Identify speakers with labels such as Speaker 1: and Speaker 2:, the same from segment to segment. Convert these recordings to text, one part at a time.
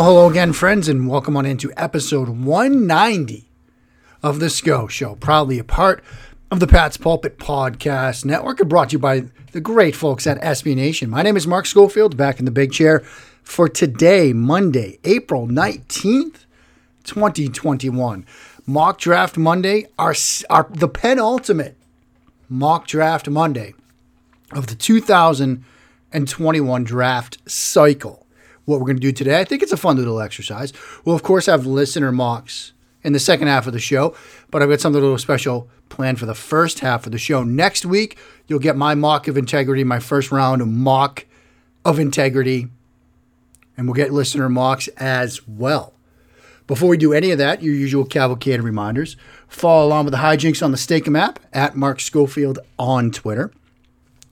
Speaker 1: Well, hello again, friends, and welcome on into episode 190 of the SCO Show, proudly a part of the Pat's Pulpit Podcast Network, and brought to you by the great folks at SB Nation. My name is Mark Schofield, back in the big chair for today, Monday, April 19th, 2021. Mock Draft Monday, our, our the penultimate Mock Draft Monday of the 2021 draft cycle what we're going to do today. I think it's a fun little exercise. We'll, of course, have listener mocks in the second half of the show, but I've got something a little special planned for the first half of the show. Next week, you'll get my mock of integrity, my first round of mock of integrity, and we'll get listener mocks as well. Before we do any of that, your usual cavalcade of reminders. Follow along with the hijinks on the Steak app at Mark Schofield on Twitter.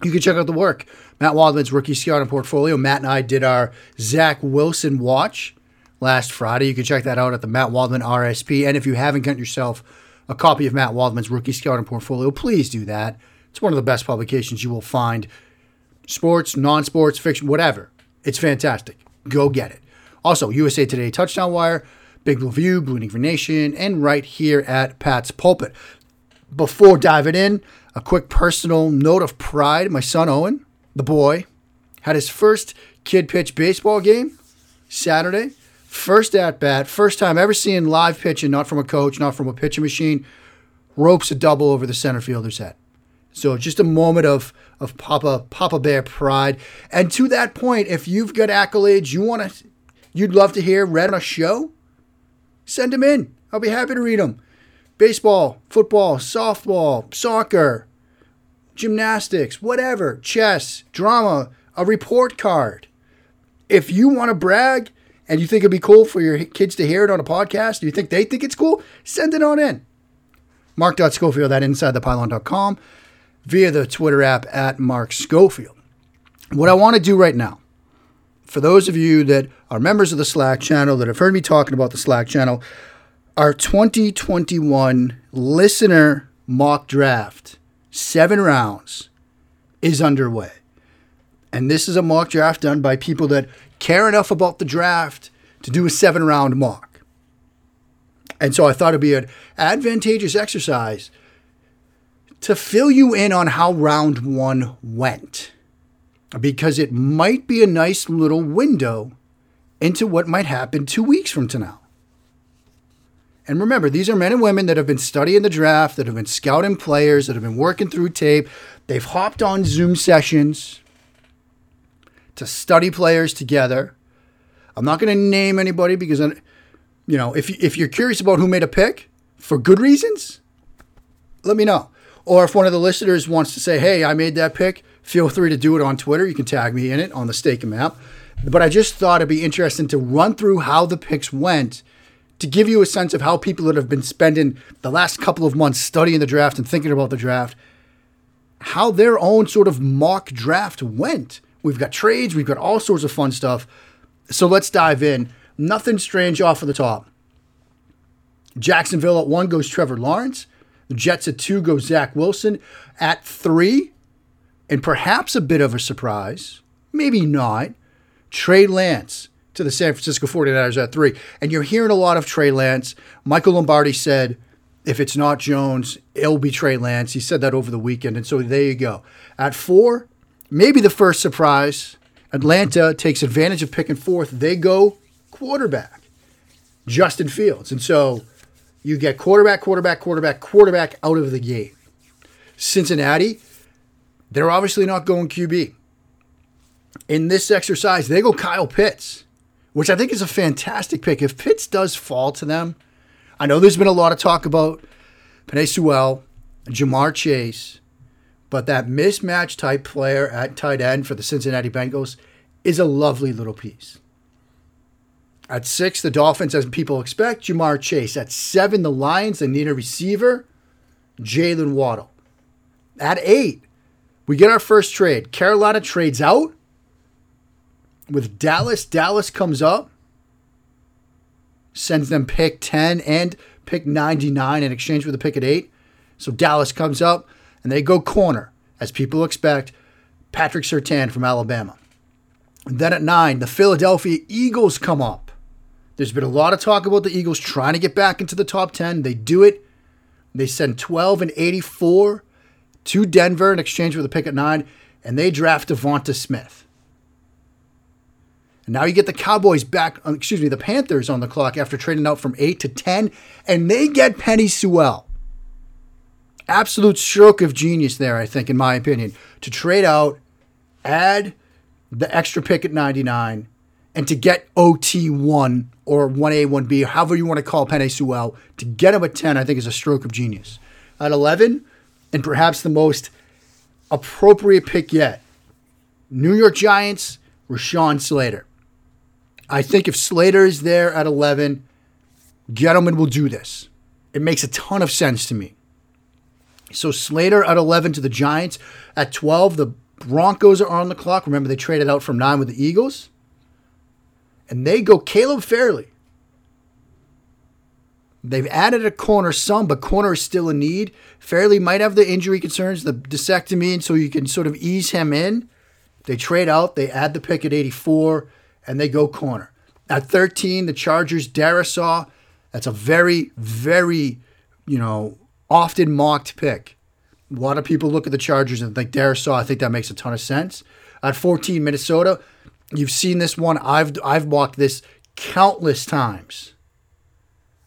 Speaker 1: You can check out the work Matt Waldman's rookie scouting portfolio. Matt and I did our Zach Wilson watch last Friday. You can check that out at the Matt Waldman RSP. And if you haven't got yourself a copy of Matt Waldman's rookie scouting portfolio, please do that. It's one of the best publications you will find. Sports, non sports, fiction, whatever. It's fantastic. Go get it. Also, USA Today Touchdown Wire, Big View, Blue Negro Nation, and right here at Pat's Pulpit. Before diving in, a quick personal note of pride. My son Owen, the boy, had his first kid pitch baseball game Saturday. First at bat, first time ever seeing live pitching, not from a coach, not from a pitching machine. Ropes a double over the center fielder's head. So just a moment of of Papa Papa Bear pride. And to that point, if you've got accolades you want to, you'd love to hear read on a show, send them in. I'll be happy to read them. Baseball, football, softball, soccer, gymnastics, whatever, chess, drama, a report card. If you want to brag and you think it'd be cool for your kids to hear it on a podcast, you think they think it's cool? Send it on in. Mark.Schofield at InsideThePylon.com via the Twitter app at Mark Schofield. What I want to do right now, for those of you that are members of the Slack channel, that have heard me talking about the Slack channel, our 2021 listener mock draft seven rounds is underway. And this is a mock draft done by people that care enough about the draft to do a seven round mock. And so I thought it'd be an advantageous exercise to fill you in on how round one went, because it might be a nice little window into what might happen two weeks from now. And remember, these are men and women that have been studying the draft, that have been scouting players, that have been working through tape. They've hopped on Zoom sessions to study players together. I'm not going to name anybody because, uh, you know, if, if you're curious about who made a pick for good reasons, let me know. Or if one of the listeners wants to say, hey, I made that pick, feel free to do it on Twitter. You can tag me in it on the Stakem app. But I just thought it'd be interesting to run through how the picks went to give you a sense of how people that have been spending the last couple of months studying the draft and thinking about the draft, how their own sort of mock draft went. We've got trades, we've got all sorts of fun stuff. So let's dive in. Nothing strange off of the top. Jacksonville at one goes Trevor Lawrence. The Jets at two goes Zach Wilson. At three, and perhaps a bit of a surprise, maybe not, Trey Lance to the San Francisco 49ers at three. And you're hearing a lot of Trey Lance. Michael Lombardi said, if it's not Jones, it'll be Trey Lance. He said that over the weekend. And so there you go. At four, maybe the first surprise. Atlanta takes advantage of picking fourth. They go quarterback, Justin Fields. And so you get quarterback, quarterback, quarterback, quarterback out of the game. Cincinnati, they're obviously not going QB. In this exercise, they go Kyle Pitts which I think is a fantastic pick. If Pitts does fall to them, I know there's been a lot of talk about Penei Sewell, Ja'Marr Chase, but that mismatch type player at tight end for the Cincinnati Bengals is a lovely little piece. At six, the Dolphins, as people expect, Ja'Marr Chase. At seven, the Lions, they need a receiver, Jalen Waddle. At eight, we get our first trade. Carolina trades out with Dallas, Dallas comes up, sends them pick 10 and pick 99 in exchange for the pick at 8. So Dallas comes up and they go corner, as people expect, Patrick Surtain from Alabama. And then at 9, the Philadelphia Eagles come up There's been a lot of talk about the Eagles trying to get back into the top 10. They do it. They send 12 and 84 to Denver in exchange for the pick at nine, and they draft Devonta Smith. And now you get the Cowboys back, uh, excuse me, the Panthers on the clock after trading out from 8 to 10, and they get Penei Sewell. Absolute stroke of genius there, I think, in my opinion, to trade out, add the extra pick at 99, and to get OT1 or 1A, 1B, however you want to call Penei Sewell, to get him at 10, I think is a stroke of genius. At 11, and perhaps the most appropriate pick yet, New York Giants, Rashawn Slater. I think if Slater is there at 11, Gettleman will do this. It makes a ton of sense to me. So Slater at 11 to the Giants. At 12, the Broncos are on the clock. Remember, they traded out from 9 with the Eagles. And they go Caleb Farley. They've added a corner some, but corner is still a need. Farley might have the injury concerns, the discectomy, and so you can sort of ease him in. They trade out, they add the pick at 84, and they go corner. At 13, the Chargers, Darrisaw. That's a very, very, you know, often mocked pick. A lot of people look at the Chargers and think Darrisaw. I think that makes a ton of sense. At 14, Minnesota. You've seen this one. I've I've mocked this countless times.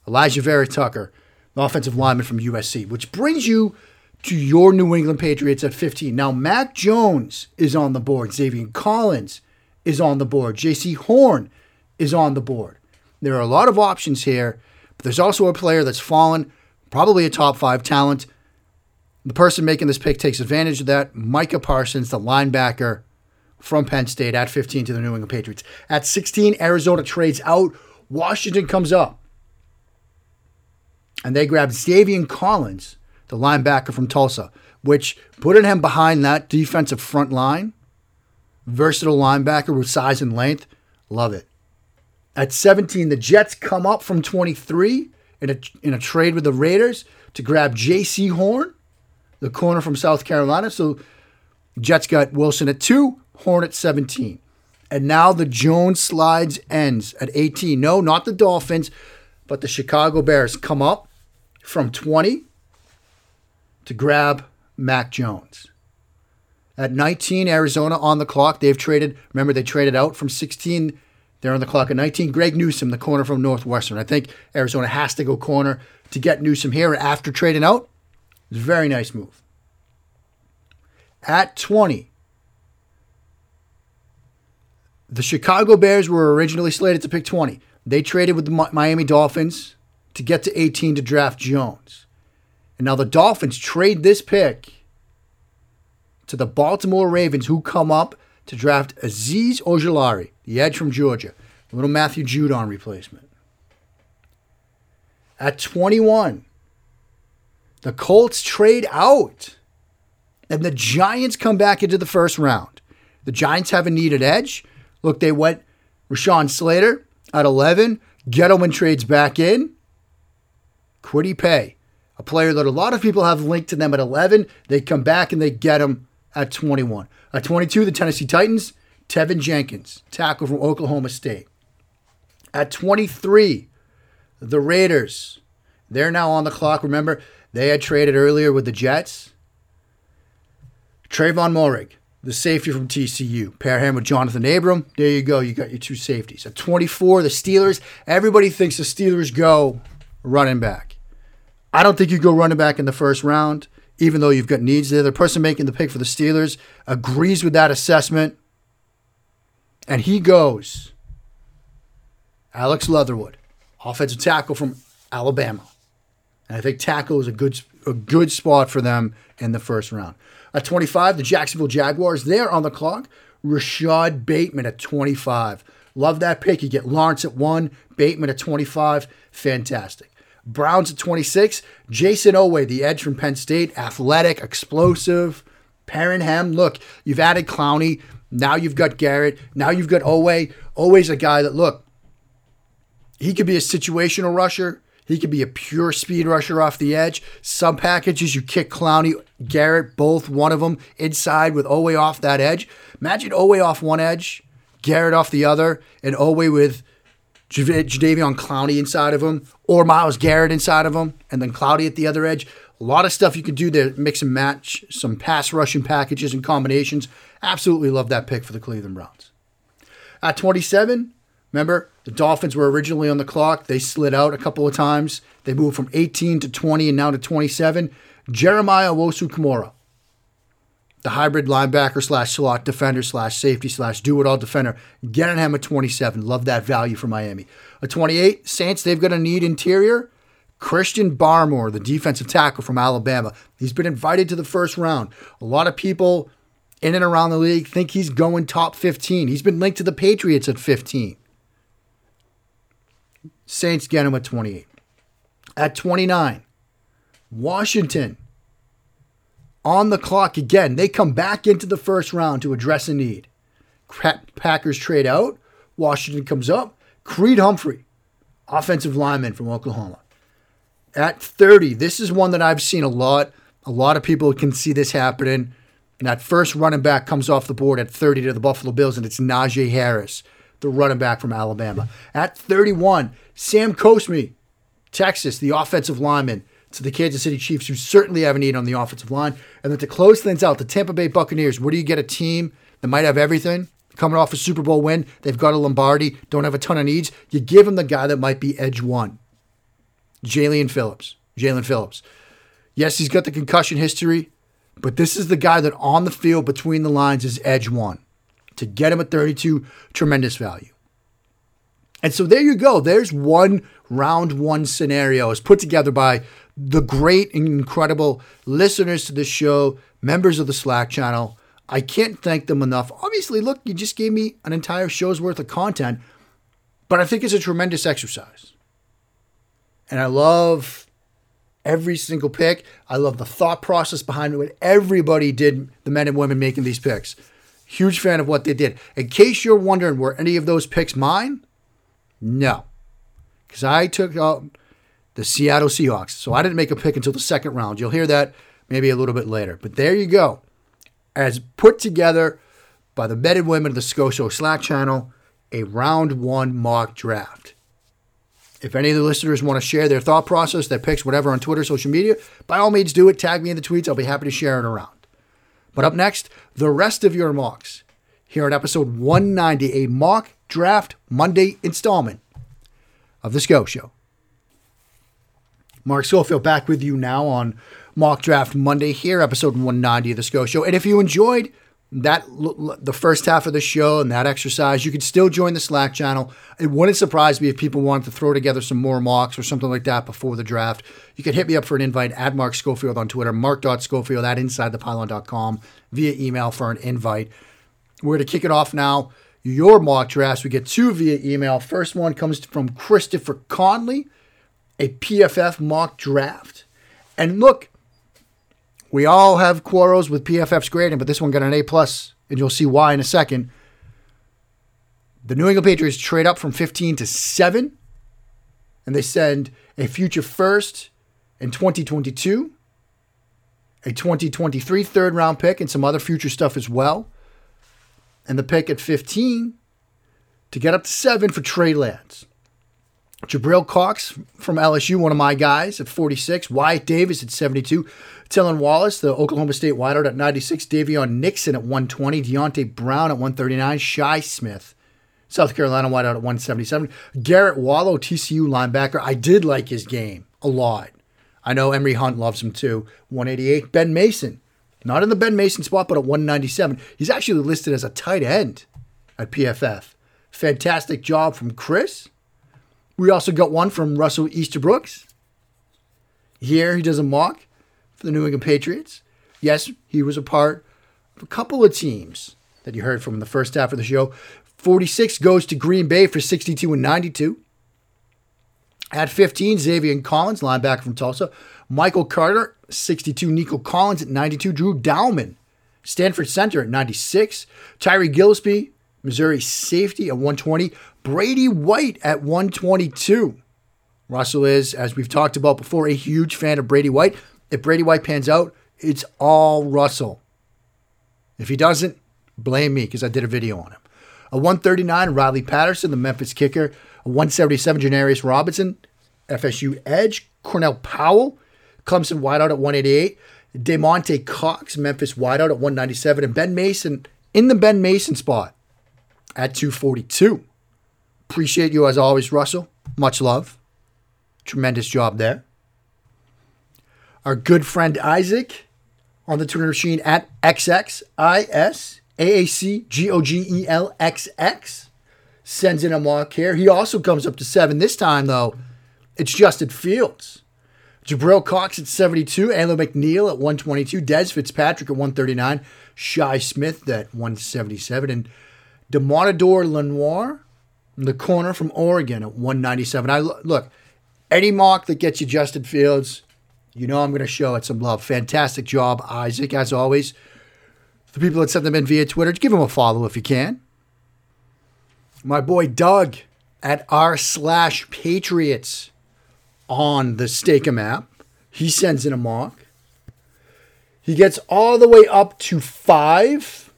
Speaker 1: Alijah Vera-Tucker, the offensive lineman from USC, which brings you to your New England Patriots at 15. Now, Mac Jones is on the board. Zaven Collins is on the board. JC Horn is on the board. There are a lot of options here, but there's also a player that's fallen, probably a top five talent. The person making this pick takes advantage of that. Micah Parsons, the linebacker from Penn State at 15 to the New England Patriots. At 16, Arizona trades out. Washington comes up and they grab Zaven Collins, the linebacker from Tulsa, which putting him behind that defensive front line, versatile linebacker with size and length, love it. At 17, the Jets come up from 23 in a, in a trade with the Raiders to grab J.C. Horn, the corner from South Carolina. So Jets got Wilson at 2, Horn at 17. And now the Jones slides ends at 18. No, not the Dolphins, but the Chicago Bears come up from 20 to grab Mac Jones. At 19, Arizona on the clock. They've traded, remember, they traded out from 16. They're on the clock at 19. Greg Newsom, the corner from Northwestern. I think Arizona has to go corner to get Newsom here after trading out. It's a very nice move. At 20, the Chicago Bears were originally slated to pick 20. They traded with the Miami Dolphins to get to 18 to draft Jones. And now the Dolphins trade this pick to the Baltimore Ravens, who come up to draft Azeez Ojulari, the edge from Georgia, a little Matthew Judon replacement. At 21, the Colts trade out, and the Giants come back into the first round. The Giants have a needed edge. Look, they went Rashawn Slater at 11. Gettleman trades back in. Kwity Paye, a player that a lot of people have linked to them at 11. They come back and they get him at 21. At 22, the Tennessee Titans, Teven Jenkins, tackle from Oklahoma State. At 23, the Raiders, they're now on the clock. Remember, they had traded earlier with the Jets. Trevon Moehrig, the safety from TCU. Pair him with Jonathan Abram. There you go. You got your two safeties. At 24, the Steelers. Everybody thinks the Steelers go running back. I don't think you go running back in the first round, even though you've got needs there. The person making the pick for the Steelers agrees with that assessment. And he goes Alex Leatherwood, offensive tackle from Alabama. And I think tackle is a good a good spot for them in the first round. At 25, the Jacksonville Jaguars, they're on the clock. Rashod Bateman at 25. Love that pick. You get Lawrence at 1, Bateman at 25. Fantastic. Browns at 26. Jayson Oweh, the edge from Penn State, athletic, explosive. Perrinham, look, you've added Clowney. Now you've got Garrett. Now you've got Oweh. Oweh's a guy that, look, he could be a situational rusher. He could be a pure speed rusher off the edge. Some packages, you kick Clowney, Garrett, both, one of them inside with Oweh off that edge. Imagine Oweh off one edge, Garrett off the other, and Oweh with Jadeveon Clowney inside of him, or Myles Garrett inside of him, and then Clowney at the other edge. A lot of stuff you can do there, mix and match some pass rushing packages and combinations. Absolutely love that pick for the Cleveland Browns. At 27, remember, the Dolphins were originally on the clock. They slid out a couple of times. They moved from 18 to 20 and now to 27. Jeremiah Owusu-Koramoah the hybrid linebacker slash slot defender slash safety slash do it all defender. Getting him a 27. Love that value for Miami. A 28, Saints, they've got a need interior. Christian Barmore, the defensive tackle from Alabama. He's been invited to the first round. A lot of people in and around the league think he's going top 15. He's been linked to the Patriots at 15. Saints get him at 28. At 29, Washington on the clock again. They come back into the first round to address a need. Packers trade out. Washington comes up. Creed Humphrey, offensive lineman from Oklahoma. At 30, this is one that I've seen a lot. A lot of people can see this happening. And that first running back comes off the board at 30 to the Buffalo Bills, and it's Najee Harris, the running back from Alabama. At 31, Sam Cosmi, Texas, the offensive lineman to the Kansas City Chiefs, who certainly have a need on the offensive line. And then to close things out, the Tampa Bay Buccaneers, where do you get a team that might have everything? Coming off a Super Bowl win, they've got a Lombardi, don't have a ton of needs. You give them the guy that might be edge one. Jaelan Phillips. Jaelan Phillips. Yes, he's got the concussion history, but this is the guy that on the field between the lines is edge one. To get him at 32, tremendous value. And so there you go. There's one round one scenario is put together by the great and incredible listeners to the show, members of the Slack channel. I can't thank them enough. Obviously, look, you just gave me an entire show's worth of content, but I think it's a tremendous exercise. And I love every single pick. I love the thought process behind what everybody did, the men and women making these picks. Huge fan of what they did. In case you're wondering, were any of those picks mine? No. Because I took out the Seattle Seahawks. So I didn't make a pick until the second round. You'll hear that maybe a little bit later. But there you go. As put together by the men and women of the SCO Slack channel, a round one mock draft. If any of the listeners want to share their thought process, their picks, whatever on Twitter, social media, by all means do it. Tag me in the tweets. I'll be happy to share it around. But up next, the rest of your mocks. Here on episode 190, a mock draft Monday installment of the SCO Show. Mark Schofield back with you now on Mock Draft Monday here, episode 190 of the SCO Show. And if you enjoyed that the first half of the show and that exercise, you can still join the Slack channel. It wouldn't surprise me if people wanted to throw together some more mocks or something like that before the draft. You can hit me up for an invite at Mark Schofield on Twitter, mark.schofield at insidethepylon.com via email for an invite. We're going to kick it off now. Your mock drafts, we get two via email. First one comes from Christopher Conley a PFF mock draft. And look, we all have quarrels with PFF's grading, but this one got an A plus, and you'll see why in a second. The New England Patriots trade up from 15 to 7, and they send a future first in 2022, a 2023 third round pick, and some other future stuff as well. And the pick at 15 to get up to 7 for Trey Lance. Jabril Cox from LSU, one of my guys at 46. Wyatt Davis at 72. Tylan Wallace, the Oklahoma State wideout at 96. Daviyon Nixon at 120. Deonte Brown at 139. Shi Smith, South Carolina wideout at 177. Garrett Wallow, TCU linebacker. I did like his game a lot. I know Emory Hunt loves him too. 188. Ben Mason, not in the Ben Mason spot, but at 197. He's actually listed as a tight end at PFF. Fantastic job from Chris. We also got one from Russell Easterbrooks. Here he does a mock for the New England Patriots. Yes, he was a part of a couple of teams that you heard from in the first half of the show. 46 goes to Green Bay for 62 and 92. At 15, Zaven Collins, linebacker from Tulsa. Michael Carter, 62. Nico Collins at 92. Drew Dalman, Stanford Center at 96. Tyree Gillespie, Missouri safety at 120. Brady White at 122. Russell is, as we've talked about before, a huge fan of Brady White. If Brady White pans out, it's all Russell. If he doesn't, blame me because I did a video on him. A 139, Riley Patterson, the Memphis kicker. 177, Janarius Robinson, FSU edge. Cornell Powell, Clemson wideout at 188. Damonte Cox, Memphis wideout at 197. And Ben Mason in the Ben Mason spot at 242. Appreciate you as always, Russell. Much love. Tremendous job there. Our good friend Isaac on the Twitter machine at XXISAACGOGELXX sends in a here. He also comes up to seven. This time, though, it's Justin Fields. Jabril Cox at 72, Anlo McNeil at 122, Dez Fitzpatrick at 139, Shi Smith at 177, and Deommodore Lenoir the corner from Oregon at 197. I look, any mock that gets you Justin Fields, you know I'm going to show it some love. Fantastic job, Isaac, as always. The people that sent them in via Twitter, give them a follow if you can. My boy Doug at r slash Patriots on the Stakem app. He sends in a mock. He gets all the way up to five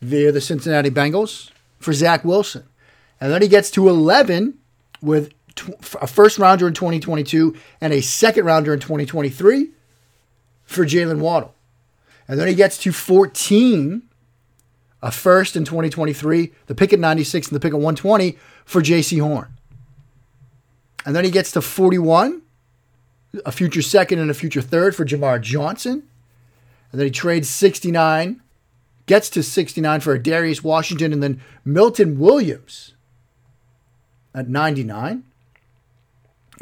Speaker 1: via the Cincinnati Bengals for Zach Wilson. And then he gets to 11 with a first rounder in 2022 and a second rounder in 2023 for Jalen Waddle. And then he gets to 14, a first in 2023, the pick at 96 and the pick at 120 for J.C. Horn. And then he gets to 41, a future second and a future third for Jamar Johnson. And then he trades 69, gets to 69 for Darius Washington, and then Milton Williams at 99.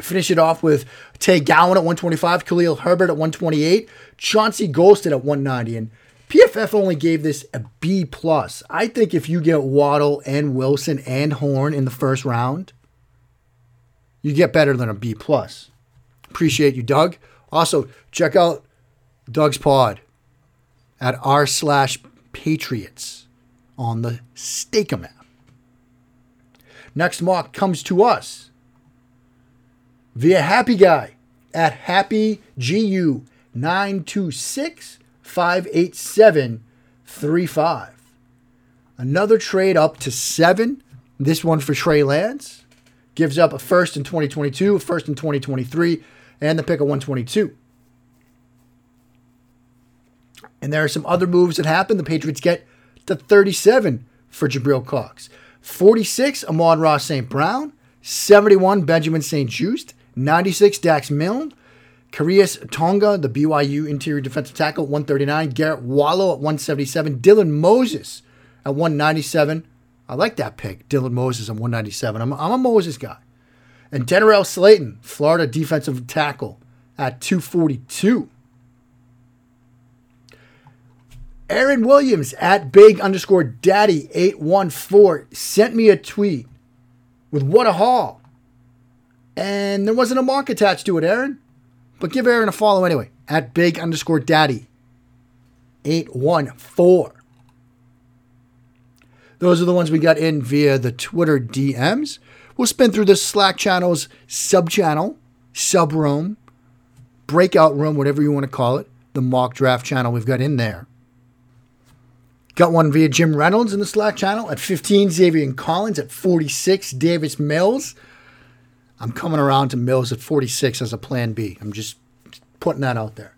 Speaker 1: Finish it off with Tay Gowan at 125, Khalil Herbert at 128, Chauncey Golston at 190. And PFF only gave this a B plus. I think if you get Waddle and Wilson and Horn in the first round, you get better than a B plus. Appreciate you, Doug. Also, check out Doug's pod at r slash Patriots on the Stakem app. Next mock comes to us via Happy Guy at Happy GU 926 58735. Another trade up to seven. This one for Trey Lance. Gives up a first in 2022, a first in 2023, and the pick of 122. And there are some other moves that happen. The Patriots get to 37 for Jabril Cox. 46, Amon-Ra St. Brown. 71, Benjamin St-Juste, 96, Dax Milne. Khyiris Tonga, the BYU interior defensive tackle, 139. Garrett Wallow at 177. Dylan Moses at 197. I like that pick, Dylan Moses at 197. I'm, I'm a Moses guy. And Denrell Slayton, Florida defensive tackle, at 242. Aaron Williams at big underscore daddy 814 sent me a tweet with what a haul. And there wasn't a mark attached to it, Aaron. But give Aaron a follow anyway at big underscore daddy 814. Those are the ones we got in via the Twitter DMs. We'll spin through the Slack channels, sub channel, sub room, breakout room, whatever you want to call it, the mock draft channel we've got in there. Got one via Jim Reynolds in the Slack channel at 15, Zaven Collins at 46, Davis Mills. I'm coming around to Mills at 46 as a plan B. I'm just putting that out there.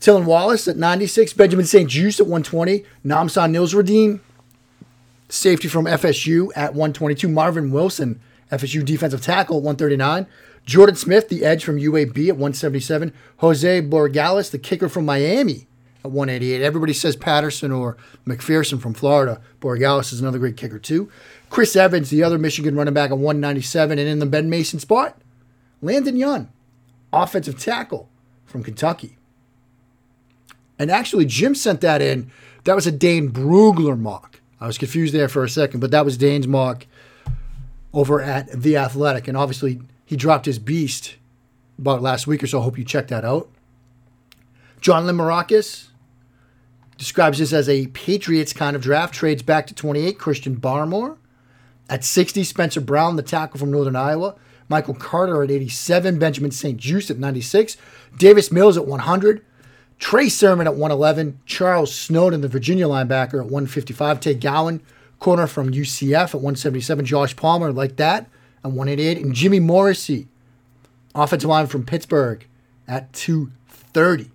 Speaker 1: Tylan Wallace at 96, Benjamin St-Juste at 120, Hamsah Nasirildeen, safety from FSU at 122, Marvin Wilson, FSU defensive tackle at 139, Jordan Smith, the edge from UAB at 177, Jose Borregales, the kicker from Miami 188. Everybody says Patterson or McPherson from Florida. Borregales is another great kicker, too. Chris Evans, the other Michigan running back at 197. And in the Ben Mason spot, Landon Young, offensive tackle from Kentucky. And actually, Jim sent that in. That was a Dane Brugler mock. I was confused there for a second, but that was Dane's mock over at The Athletic. And obviously, he dropped his beast about last week or so. I hope you check that out. John Limarakis, describes this as a Patriots kind of draft. Trades back to 28, Christian Barmore. At 60, Spencer Brown, the tackle from Northern Iowa. Michael Carter at 87, Benjamin St-Juste at 96, Davis Mills at 100, Trey Sermon at 111, Charles Snowden, the Virginia linebacker, at 155, Tay Gowan, corner from UCF at 177, Josh Palmer, like that, at 188, and Jimmy Morrissey, offensive line from Pittsburgh, at 230.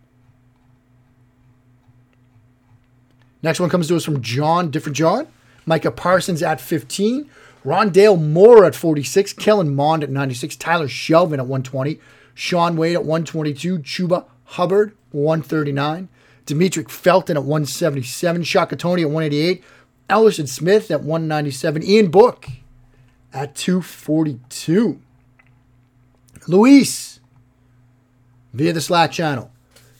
Speaker 1: Next one comes to us from John, different John. Micah Parsons at 15. Rondale Moore at 46. Kellen Mond at 96. Tyler Shelvin at 120. Shaun Wade at 122. Chuba Hubbard, 139. Demetric Felton at 177. Shaka Toney at 188. Ellison Smith at 197. Ian Book at 242. Luis via the Slack channel.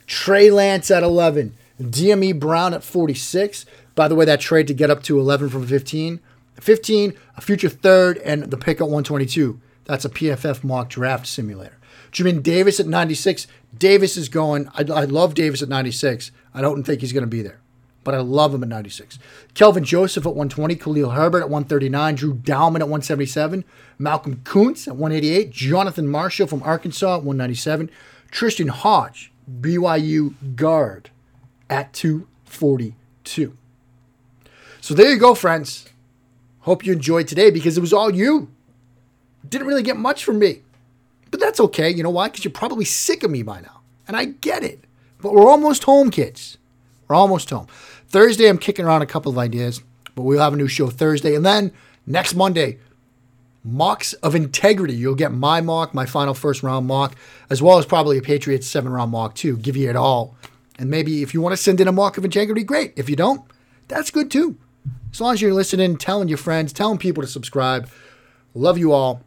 Speaker 1: Trey Lance at 11. Dyami Brown at 46. By the way, that trade to get up to 11 from 15. 15, a future third, and the pick at 122. That's a PFF mock draft simulator. Jamin Davis at 96. Davis is going. I, I love Davis at 96. I don't think he's going to be there, but I love him at 96. Kelvin Joseph at 120. Khalil Herbert at 139. Drew Dalman at 177. Malcolm Koonce at 188. Jonathan Marshall from Arkansas at 197. Tristen Hoge, BYU guard, at 242. So there you go, friends. Hope you enjoyed today because it was all you. Didn't really get much from me. But that's okay. You know why? Because you're probably sick of me by now. And I get it. But we're almost home, kids. We're almost home. Thursday, I'm kicking around a couple of ideas, but we'll have a new show Thursday. And then next Monday, mocks of integrity. You'll get my mock, my final first round mock, as well as probably a Patriots seven round mock too. Give you it all. And maybe if you want to send in a mock of integrity, great. If you don't, that's good too. As long as you're listening, telling your friends, telling people to subscribe. Love you all.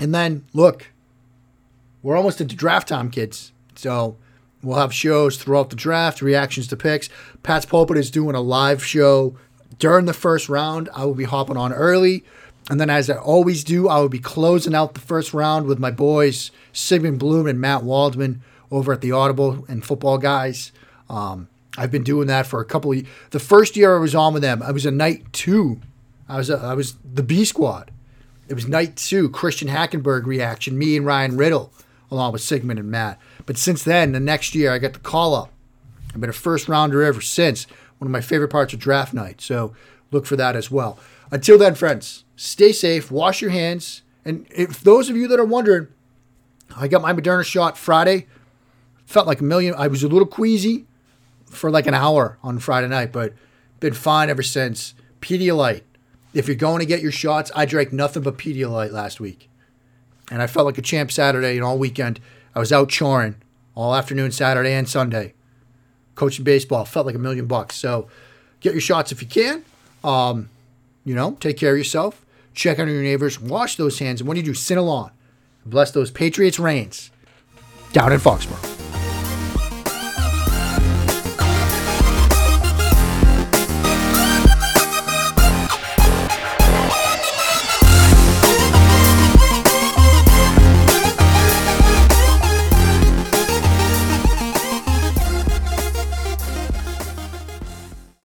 Speaker 1: And then look, we're almost into draft time, kids. So we'll have shows throughout the draft, reactions to picks. Pat's Pulpit is doing a live show during the first round. I will be hopping on early. And then, as I always do, I will be closing out the first round with my boys, Sigmund Bloom and Matt Waldman, over at the Audible and Football Guys. Um, I've been doing that for a couple of. The first year I was on with them, I was a night two. I was a, I was the B squad. It was night two. Christian Hackenberg reaction. Me and Ryan Riddle, along with Sigmund and Matt. But since then, the next year, I got the call up. I've been a first rounder ever since. One of my favorite parts of draft night. So look for that as well. Until then, friends, stay safe, wash your hands. And if those of you that are wondering, I got my Moderna shot Friday. Felt like a million. I was a little queasy for like an hour on Friday night, but been fine ever since. Pedialyte. If you're going to get your shots, I drank nothing but Pedialyte last week. And I felt like a champ Saturday and all weekend. I was out choring all afternoon, Saturday and Sunday. Coaching baseball. Felt like a million bucks. So get your shots if you can. Um, you know, take care of yourself. Check on your neighbors. Wash those hands. And when you do, sin along. Bless those Patriots reigns down in Foxborough.